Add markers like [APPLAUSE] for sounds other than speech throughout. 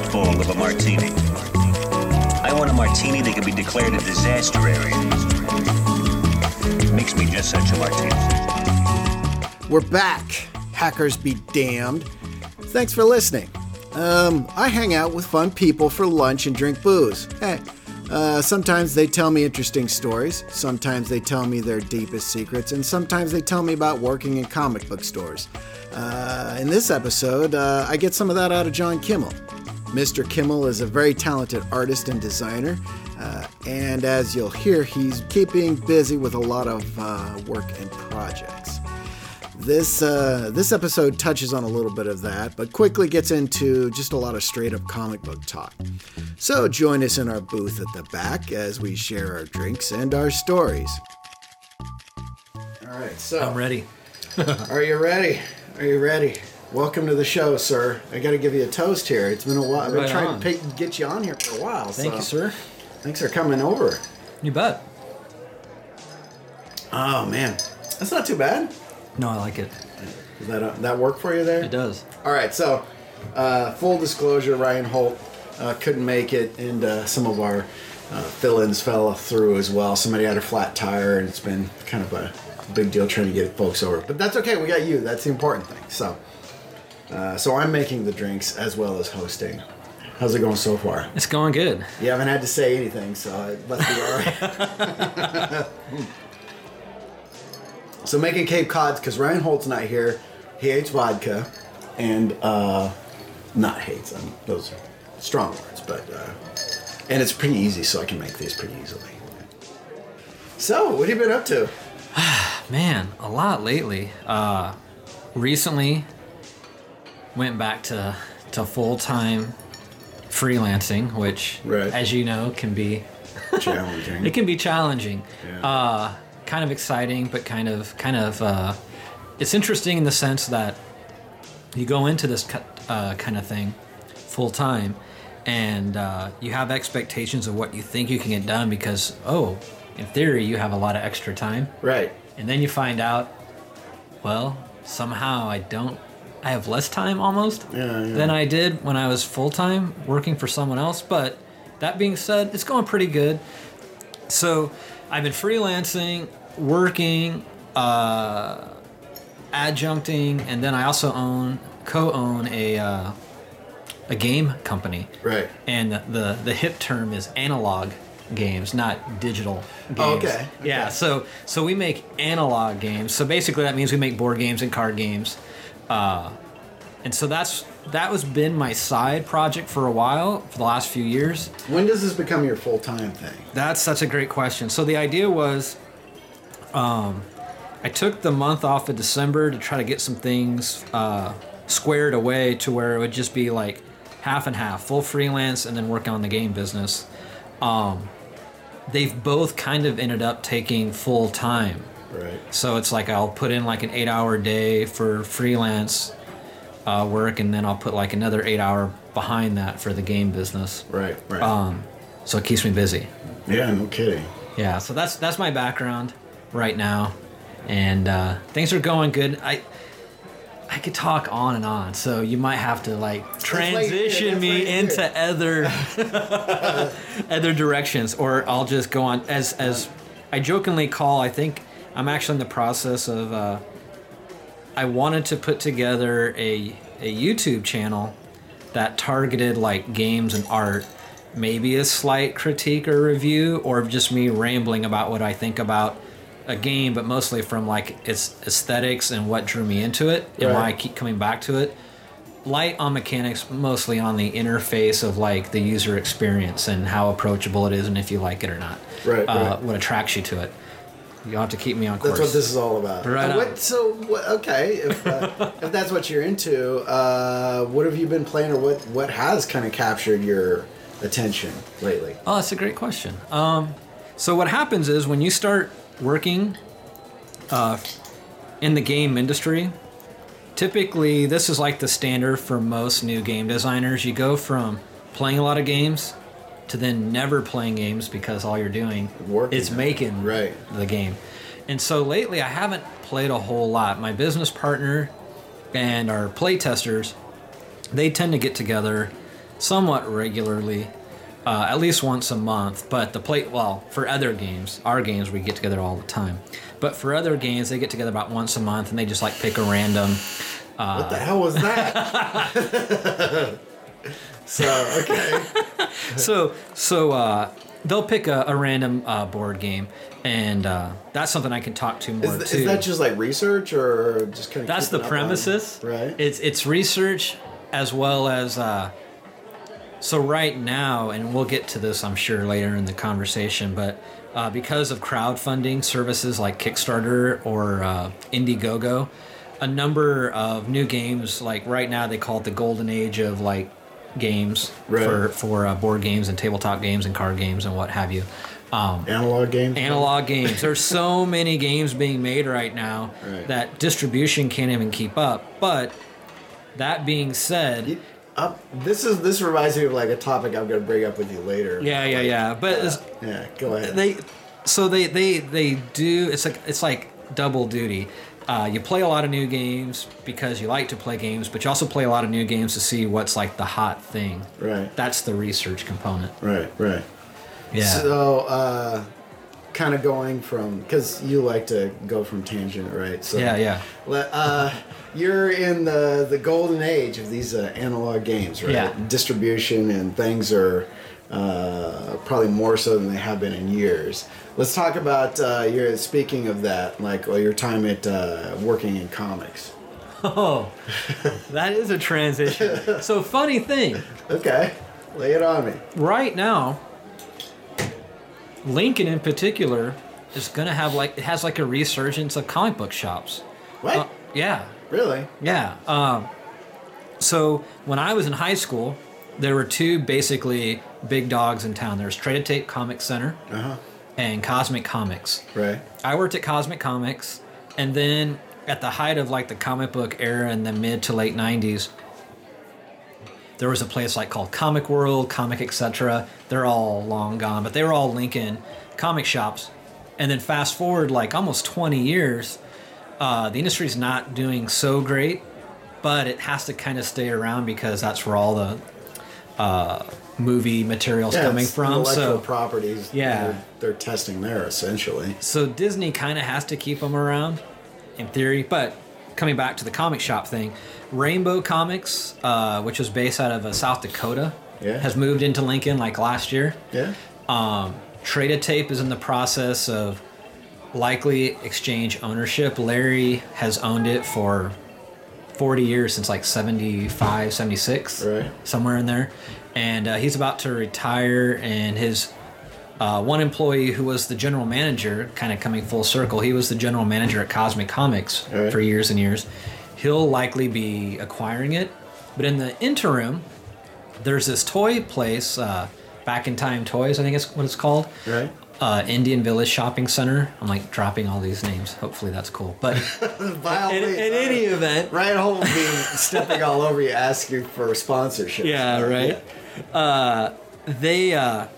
Dust of a martini. I want a martini that can be declared a disaster area. Makes me just such a martini. We're back. Hackers be damned. Thanks for listening. Um, I hang out with fun people for lunch and drink booze. Hey, uh, sometimes they tell me interesting stories, sometimes they tell me their deepest secrets, and sometimes they tell me about working in comic book stores. Uh, in this episode, uh, I get some of that out of John Kimmel. Mr. Kimmel is a very talented artist and designer, uh, and as you'll hear, he's keeping busy with a lot of uh, work and projects. This uh, this episode touches on a little bit of that, but quickly gets into just a lot of straight up comic book talk. So join us in our booth at the back as we share our drinks and our stories. All right, so I'm ready. [LAUGHS] are you ready? Are you ready? Welcome to the show, sir. I got to give you a toast here. It's been a while. I've been Right trying on. to pick, get you on here for a while. Thank so you, sir. Thanks for coming over. You bet. Oh man, that's not too bad. No, I like it. Does that uh, that work for you there? It does. All right, so uh, full disclosure, Ryan Holt uh, couldn't make it, and uh, some of our uh, fill-ins fell through as well. Somebody had a flat tire, and it's been kind of a big deal trying to get folks over. But that's okay. We got you. That's the important thing. So, uh, so I'm making the drinks as well as hosting. How's it going so far? It's going good. You haven't had to say anything, so it must be all right. so making Cape Cods because Ryan Holt's not here. He hates vodka, and uh, not hates. I mean, those are strong words, but uh, and it's pretty easy, so I can make these pretty easily. So, what have you been up to? [SIGHS] Man, a lot lately. Uh, recently, went back to to full time freelancing, which, Right. as you know, can be [LAUGHS] Challenging. it can be challenging. Yeah. Uh, kind of exciting, but kind of kind of uh, it's interesting in the sense that you go into this uh, kind of thing full time, and uh, you have expectations of what you think you can get done because oh, in theory you have a lot of extra time, right. and then you find out, well, somehow I don't. I have less time almost Yeah, yeah. than I did when I was full time working for someone else. But that being said, it's going pretty good. So I've been freelancing, working, uh, adjuncting, and then I also own co-own a uh, a game company. Right. And the, the hip term is analog games, not digital games. Oh, okay, Yeah. So so we make analog games. So basically that means we make board games and card games. Uh, and so that's that was been my side project for a while for the last few years. When does this become your full time thing? That's such a great question. So the idea was, um, I took the month off of December to try to get some things uh, squared away to where it would just be like half and half, full freelance, and then working on the game business. Um, they've both kind of ended up taking full time. Right. So it's like I'll put in like an eight hour day for freelance uh, work, and then I'll put like another eight hour behind that for the game business. Right. Right. Um, so it keeps me busy. yeah. No kidding. Yeah, so that's that's my background right now, and uh, things are going good. I I could talk on and on, so you might have to like transition yeah, me you're into other [LAUGHS] other directions, or I'll just go on as as I jokingly call. I think I'm actually in the process of. Uh, I wanted to put together a a YouTube channel that targeted like games and art, maybe a slight critique or review, or just me rambling about what I think about a game, but mostly from like its aesthetics and what drew me into it and why I keep coming back to it. Light on mechanics, mostly on the interface of like the user experience and how approachable it is and if you like it or not. Right, Uh, right. What attracts you to it You'll have to keep me on course. That's what this is all about. Right what, so what, okay, if uh, [LAUGHS] if that's what you're into, uh, what have you been playing, or what what has kind of captured your attention lately? Oh, that's a great question. Um, so what happens is when you start working uh, in the game industry, typically this is like the standard for most new game designers. You go from playing a lot of games to then never playing games because all you're doing Working. is making Right. the game. And so lately I haven't played a whole lot. My business partner and our play testers, they tend to get together somewhat regularly, uh, at least once a month. But the play, well, for other games, our games we get together all the time. But for other games, they get together about once a month and they just like pick a random. what the hell was that? [LAUGHS] so okay, [LAUGHS] so so uh, they'll pick a, a random uh, board game, and uh, that's something I can talk to more is, th- is that just like research or just kind of? that's the premises right? it's it's research as well as uh so right now and we'll get to this i'm sure later in the conversation but uh, because of crowdfunding services like kickstarter or uh, indiegogo a number of new games like right now they call it the golden age of like games Right. for for uh, board games and tabletop games and card games and what have you um, analog games. analog games. There's so [LAUGHS] many games being made right now Right. that distribution can't even keep up. But that being said, You- up. This is this reminds me of like a topic I'm going to bring up with you later. yeah, yeah, yeah. But it's, Yeah, go ahead. they, so they they they do. It's like it's like double duty. Uh, you play a lot of new games because you like to play games, but you also play a lot of new games to see what's like the hot thing. right, That's the research component. right, right. Yeah. So, uh, kind of going from because you like to go from tangent, right? So, yeah, yeah. le- Uh, you're in the the golden age of these uh, analog games, right? Yeah. Distribution and things are uh, probably more so than they have been in years. Let's talk about uh, your speaking of that, like well, your time at uh, working in comics. Oh, that is a transition. So funny thing. Okay, lay it on me. right now, Lincoln in particular is gonna have like it has like a resurgence of comic book shops. What? Uh, yeah, really? yeah. Um, so when I was in high school, there were two basically big dogs in town. There's Trade Tape Comic Center Uh huh. and Cosmic Comics. Right. I worked at Cosmic Comics, and then at the height of like the comic book era in the mid to late '90s, there was a place like called Comic World, Comic Etc. They're all long gone, but they were all Lincoln comic shops. And then fast forward like almost 20 years, uh, the industry's not doing so great, but it has to kind of stay around because that's where all the uh, movie materials coming it's from. Intellectual So properties. Yeah. They're, they're testing there essentially. So Disney kind of has to keep them around, in theory. But coming back to the comic shop thing, Rainbow Comics, uh, which was based out of uh, South Dakota, Yeah. has moved into Lincoln like last year. Yeah. Um, Tape is in the process of likely exchange ownership. Larry has owned it for 40 years since like 75, 76, Right. somewhere in there. And uh, he's about to retire, and his uh, one employee who was the general manager, kind of coming full circle, he was the general manager at Cosmic Comics Right. for years and years. He'll likely be acquiring it. But in the interim, there's this toy place, uh, Back in Time Toys, I think is what it's called. Right. Uh, Indian Village Shopping Center. I'm like dropping all these names. Hopefully that's cool. But [LAUGHS] By in, in any event, Ryan Holt being be stepping all over you, asking for sponsorship. yeah, right. Uh, they uh,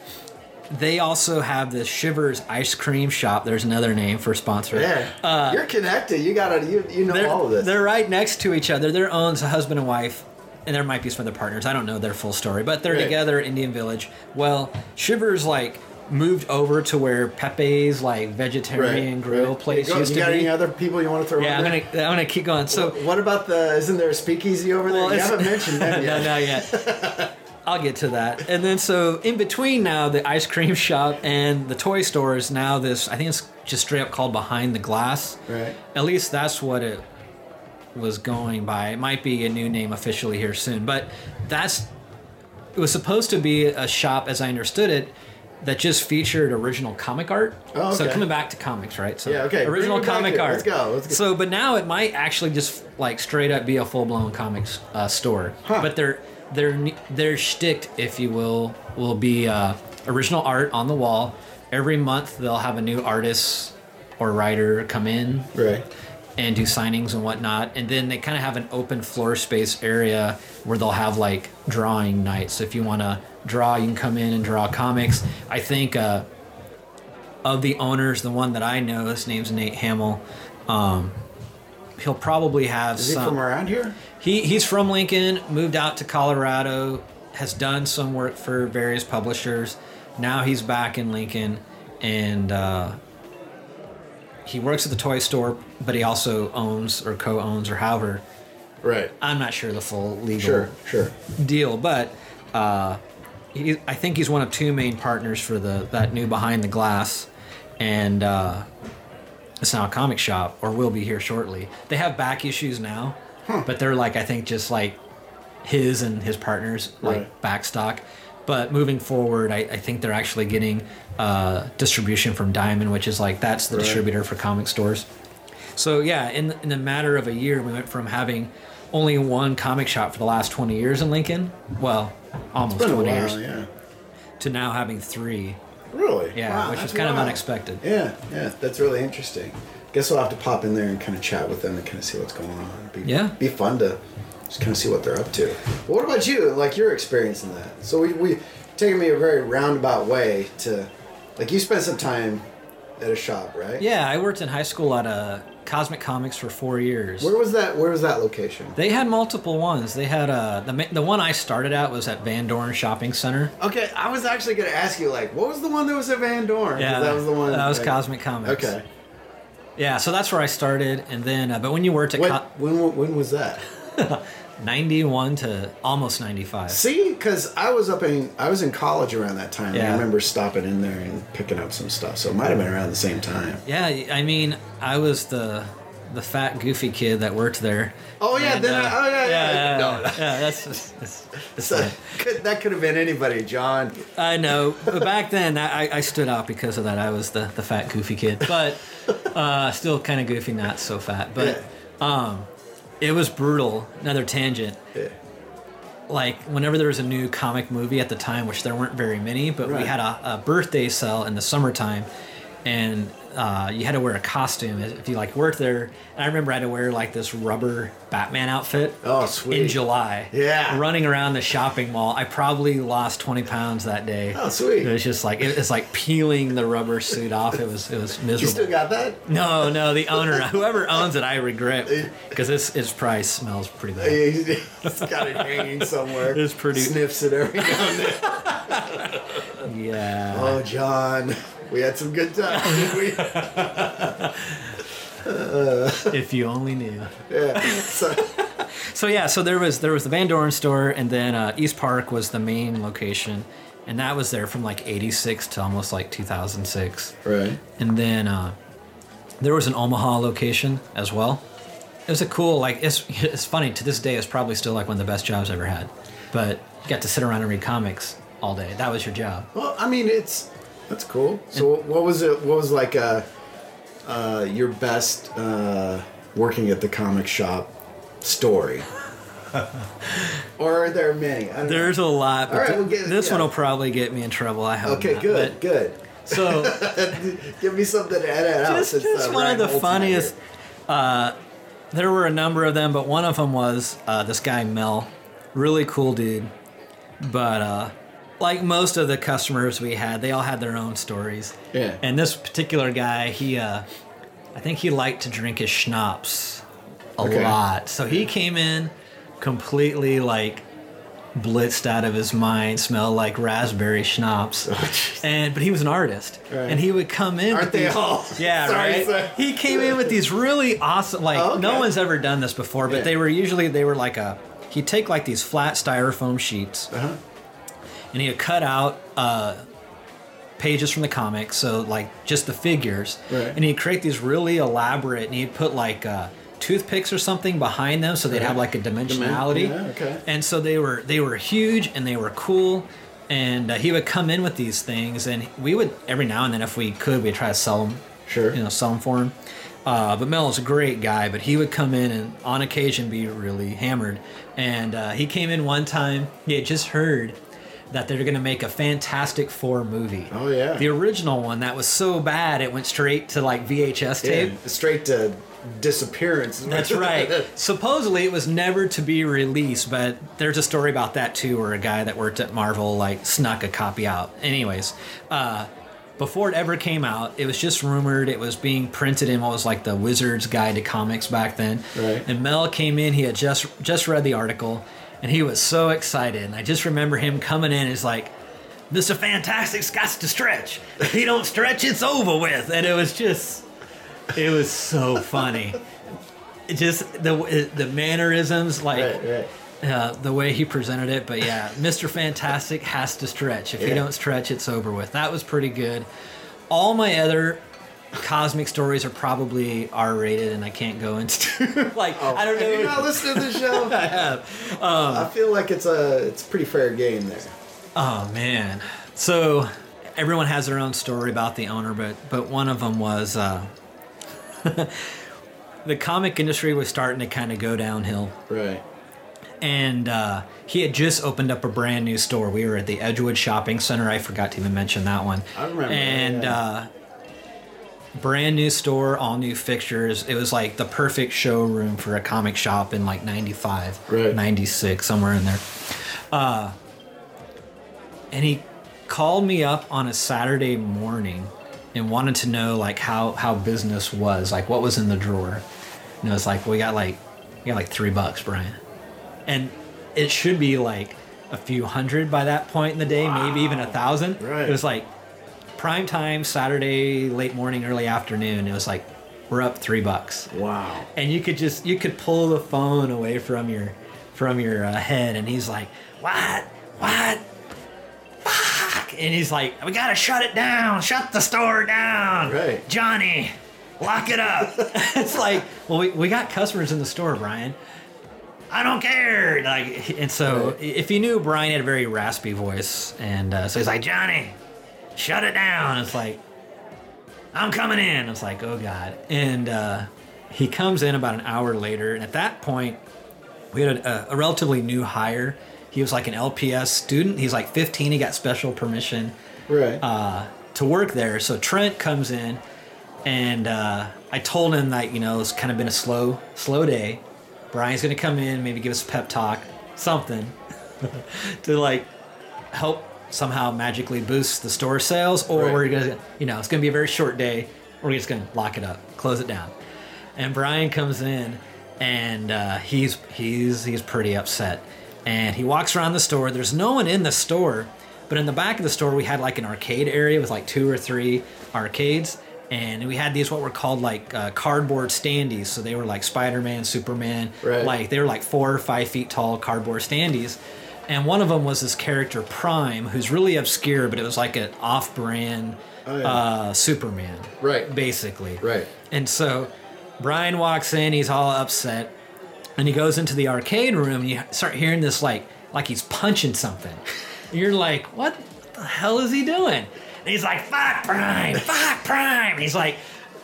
they also have the Shivers Ice Cream Shop. There's another name for a sponsor. Yeah. You're connected. You gotta. You you know Uh, they're, all of this. They're right next to each other. They're owned a husband and wife, and there might be some other partners. I don't know their full story, but they're Right. together at Indian Village. Well, Shivers like moved over to where Pepe's like vegetarian grill right. place You, go- used you to got be. any other people you want to throw? yeah, I'm there? gonna I'm gonna keep going. So Wh- what about the? Isn't there a speakeasy over there? Well, you haven't mentioned [LAUGHS] no, yet. not yet. [LAUGHS] I'll get to that. And then so in between now, the ice cream [LAUGHS] shop and the toy store is now this. I think it's just straight up called Behind the Glass. Right. At least that's what it was going by. It might be a new name officially here soon, but that's it was supposed to be a shop, as I understood it, that just featured original comic art. Oh, So coming back to comics, right? So Yeah, okay. Original comic art. Let's go, let's go. So, but now it might actually just like straight up be a full blown comics uh, store. Huh. But their their their shtick, if you will, will be uh, original art on the wall. Every month they'll have a new artist or writer come in Right. And do signings and whatnot. And then they kind of have an open floor space area where they'll have like drawing nights. So if you want to draw, you can come in and draw comics. I think uh, of the owners, the one that I know, his name's Nate Hamill. Um, he'll probably have Is he some. from around here? He he's from Lincoln, moved out to Colorado, has done some work for various publishers. Now he's back in Lincoln, and uh, he works at the toy store, but he also owns or co-owns or however. Right. I'm not sure the full legal Sure. Sure. deal, but uh, he, I think he's one of two main partners for the that new Behind the Glass, and uh, it's now a comic shop or will be here shortly. They have back issues now, but they're like I think just like his and his partners like Right. back stock. But moving forward, I, I think they're actually getting uh, distribution from Diamond, which is like that's the Right. distributor for comic stores. So yeah, in in a matter of a year, we went from having only one comic shop for the last twenty years in Lincoln, well, almost twenty while, years, yeah. to now having three. Really? Yeah, Wow, which is kind of unexpected. Yeah, yeah, that's really interesting. Guess we'll have to pop in there and kind of chat with them and kind of see what's going on. Be, Yeah. be fun to just kind of see what they're up to. But what about you? Like your experience in that? So we we taking me a very roundabout way to, like you spent some time at a shop, right? Yeah, I worked in high school at a Cosmic Comics for four years. Where was that? Where was that location? They had multiple ones. They had uh, the the one I started at was at Van Dorn Shopping Center. Okay, I was actually gonna ask you like, what was the one that was at Van Dorn? Yeah, that was the one. That was like- Cosmic Comics. Okay. Yeah, so that's where I started, and then uh, but when you worked at When, Co- when when was that? [LAUGHS] 91 to almost 95. See, because I was up in I was in college around that time. and I remember stopping in there and picking up some stuff. So it might have been around the same time. Yeah, I mean, I was the the fat goofy kid that worked there. Oh yeah, And, then uh, I, oh yeah, yeah. yeah, No, yeah, that's it's, it's [LAUGHS] so, could, that could have been anybody, John. I know, but back then I, I stood out because of that. I was the, the fat goofy kid, but uh, still kind of goofy, not so fat. But um, it was brutal. Another tangent. Yeah. Like whenever there was a new comic movie at the time, which there weren't very many, but we had a, a birthday sale in the summertime, and uh, you had to wear a costume if you like worked there. And I remember I had to wear like this rubber Batman outfit. Oh, sweet. In July. Yeah. Running around the shopping mall, I probably lost twenty pounds that day. Oh, sweet. It was just like it was like peeling the rubber suit off. It was it was miserable. You still got that? no, no, the owner, [LAUGHS] whoever owns it, I regret because its its price smells pretty bad. He's got it hanging somewhere. [LAUGHS] It's pretty- Sniffs it every now and then. [LAUGHS] Yeah. Oh, John, we had some good times. didn't we? [LAUGHS] If you only knew. yeah. So, So yeah, so there was there was the Van Dorn store, and then uh, East Park was the main location, and that was there from like '86 to almost like 2006. right. And then uh, there was an Omaha location as well. It was a cool like it's it's funny to this day. It's probably still like one of the best jobs I ever had. But you got to sit around and read comics all day. That was your job. Well, I mean, it's that's cool. So, what was it? What was like uh, uh, your best uh, working at the comic shop story? [LAUGHS] or are there many? Don't know. There's a lot, but right, th- we'll get- this yeah. one will probably get me in trouble. I hope. Okay, not. good, But- good. So [LAUGHS] Give me something to edit out. just, just uh, one Ryan of the funniest. Uh, there were a number of them, but one of them was uh, this guy Mel, really cool dude. But uh, like most of the customers we had, they all had their own stories. Yeah. And this particular guy, he, uh, I think he liked to drink his schnapps a Okay. lot. So he came in completely like blitzed out of his mind, smelled like raspberry schnapps. jeez. and but he was an artist, Right. and he would come in. Aren't with they these- all? [LAUGHS] Yeah, Sorry, right. sorry. He came in with these really awesome, like Oh, okay. no one's ever done this before, but Yeah. they were usually they were like a. He'd take like these flat styrofoam sheets, Uh-huh. And he'd cut out uh, pages from the comic, so like just the figures, Right. and he'd create these really elaborate, and he'd put like uh, toothpicks or something behind them, so they'd have like a dimensionality. yeah, okay. And so they were they were huge and they were cool, and uh, he would come in with these things, and we would every now and then, if we could, we'd try to sell them. Sure. You know, sell them for him. Uh, but Mel is a great guy, but he would come in and on occasion be really hammered. And uh, he came in one time. He had just heard that they're going to make a Fantastic Four movie. Oh, yeah. The original one that was so bad it went straight to like VHS tape. Yeah, straight to disappearance. That's right. [LAUGHS] Supposedly it was never to be released, but there's a story about that too, where a guy that worked at Marvel like snuck a copy out. Anyways, uh, before it ever came out, it was just rumored. It was being printed in what was like the Wizard's Guide to Comics back then. Right. And Mel came in. He had just just read the article, and he was so excited. And I just remember him coming in. He's like. Mr. Fantastic's got to stretch. If he don't stretch, it's over with. And it was just, it was so funny. It just the the mannerisms, like Right, right. uh, the way he presented it. But yeah, Mr. Fantastic has to stretch. If he don't stretch, it's over with. That was pretty good. All my other cosmic stories are probably R rated, and I can't go into [LAUGHS] like I don't Oh, Have you know. not listened to the show? [LAUGHS] I have. Um, I feel like it's a it's a pretty fair game there. Oh man. So everyone has their own story about the owner, but but one of them was uh, [LAUGHS] the comic industry was starting to kind of go downhill. Right. and uh, he had just opened up a brand new store. We were at the Edgewood Shopping Center. I forgot to even mention that one. I remember that, And yeah. uh, brand new store, all new fixtures. It was like the perfect showroom for a comic shop in like '95, Right. '96, somewhere in there. Uh, and he called me up on a Saturday morning and wanted to know like how how business was, like what was in the drawer. And it was like, we got like we got like three bucks, Brian and it should be like a few hundred by that point in the day, maybe even a thousand. Right. It was like prime time, Saturday, late morning, early afternoon. It was like we're up three bucks, Wow. and you could just you could pull the phone away from your from your uh, head, and he's like, "What? What? Fuck!" And he's like, "We gotta shut it down. Shut the store down, Right. Johnny." Lock it up. [LAUGHS] it's like, well, we, we got customers in the store, Brian. I don't care. Like, and so if you knew Brian had a very raspy voice, and uh, so he's like, Johnny, shut it down. It's like, I'm coming in. It's like, oh god. And uh, he comes in about an hour later, and at that point, we had a, a relatively new hire. He was like an LPS student. He's like 15. He got special permission Right. uh, to work there. So Trent comes in, and uh, I told him that you know it's kind of been a slow, slow day. Brian's gonna come in, maybe give us a pep talk, something, [LAUGHS] to like help somehow magically boosts the store sales, or Right. we're gonna, you know, it's gonna be a very short day. We're just gonna lock it up, close it down. And Brian comes in, and uh, he's he's he's pretty upset. And he walks around the store. There's no one in the store, but in the back of the store we had like an arcade area with like two or three arcades, and we had these what were called like uh, cardboard standees. So they were like Spider-Man, Superman, Right. like they were like four or five feet tall cardboard standees. And one of them was this character Prime, who's really obscure, but it was like an off-brand Oh, yeah. uh, Superman, Right. Basically, Right. and so Brian walks in, he's all upset, and he goes into the arcade room and you start hearing this like like he's punching something. And you're like, what the hell is he doing? And he's like, fuck Prime, fuck Prime. And he's like,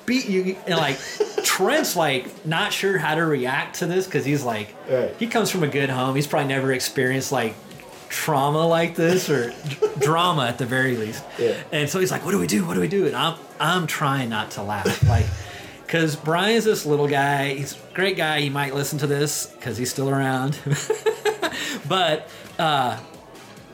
beat you and like Trent's like not sure how to react to this because he's like Right. he comes from a good home. He's probably never experienced like trauma like this or d- drama at the very least. Yeah. And so he's like, "What do we do? What do we do?" And I'm I'm trying not to laugh, like, because Brian's this little guy. He's a great guy. He might listen to this because he's still around, [LAUGHS] but uh,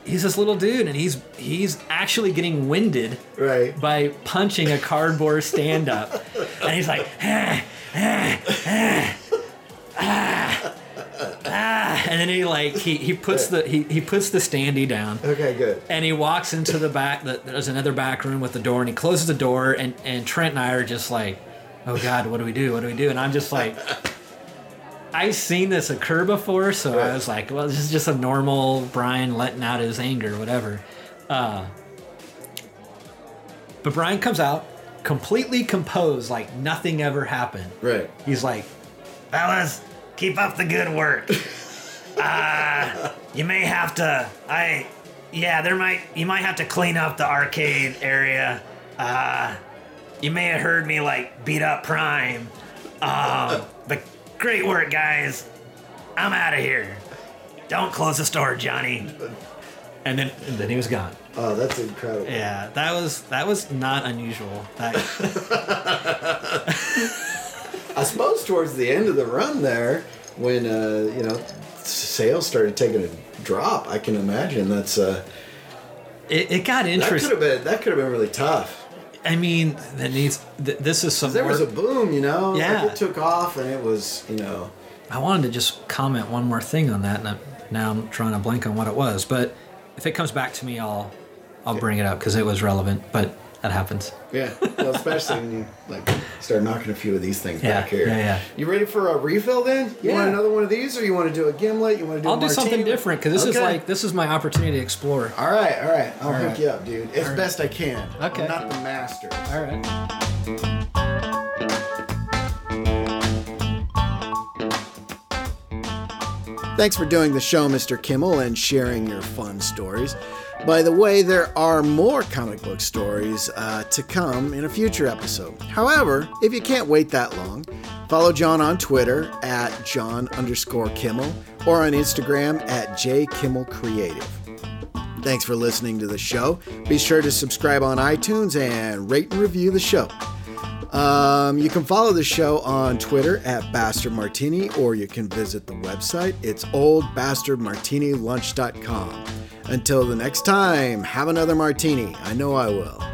he's this little dude, and he's he's actually getting winded Right. by punching a cardboard stand up, [LAUGHS] and he's like, "Ah, ah, ah, ah, ah," and then he like he he puts the he, he puts the standee down. Okay. Good. And he walks into the back. The, there's another back room with the door, and he closes the door. And, and Trent and I are just like, "Oh God, what do we do? What do we do?" And I'm just like, I've seen this occur before, so I was like, "Well, this is just a normal Brian letting out his anger, whatever." Uh, but Brian comes out completely composed, like nothing ever happened. Right. He's like, fellas, keep up the good work. [LAUGHS] Uh, you may have to. I, yeah, there might you might have to clean up the arcade area. Uh, you may have heard me like beat up Prime. Um, great work, guys. I'm out of here. Don't close the store, Johnny. And then and then he was gone. Oh, that's incredible. Yeah, that was that was not unusual. That [LAUGHS] I suppose towards the end of the run there, when uh, you know sales started taking a drop, I can imagine that's uh, it, it got that could interesting. have been that could have been really tough. I mean, that needs. Th- this is some. There was a boom, you know. Yeah. like it took off, and it was you know. I wanted to just comment one more thing on that, and I, now I'm trying to blank on what it was. But if it comes back to me, I'll I'll bring it up because it was relevant. But that happens. Yeah, well, especially when you like start knocking a few of these things Yeah, back here. yeah, yeah. You ready for a refill then? You Yeah. want another one of these, or you want to do a gimlet? You want to do? I'll a do something different because this is like this is my opportunity to explore. All right, all right. I'll All hook right. you up, dude, as best I can. Okay. I'm not the master. All right. Thanks for doing the show, Mr. Kimmel, and sharing your fun stories. By the way, there are more comic book stories uh, to come in a future episode. However, if you can't wait that long, follow John on Twitter at John underscore Kimmel or on Instagram at jkimmelcreative. Thanks for listening to the show. Be sure to subscribe on iTunes and rate and review the show. Um, you can follow the show on Twitter at Bastard Martini, or you can visit the website. It's oldbastardmartinilunch.com. Until the next time, have another martini. I know I will.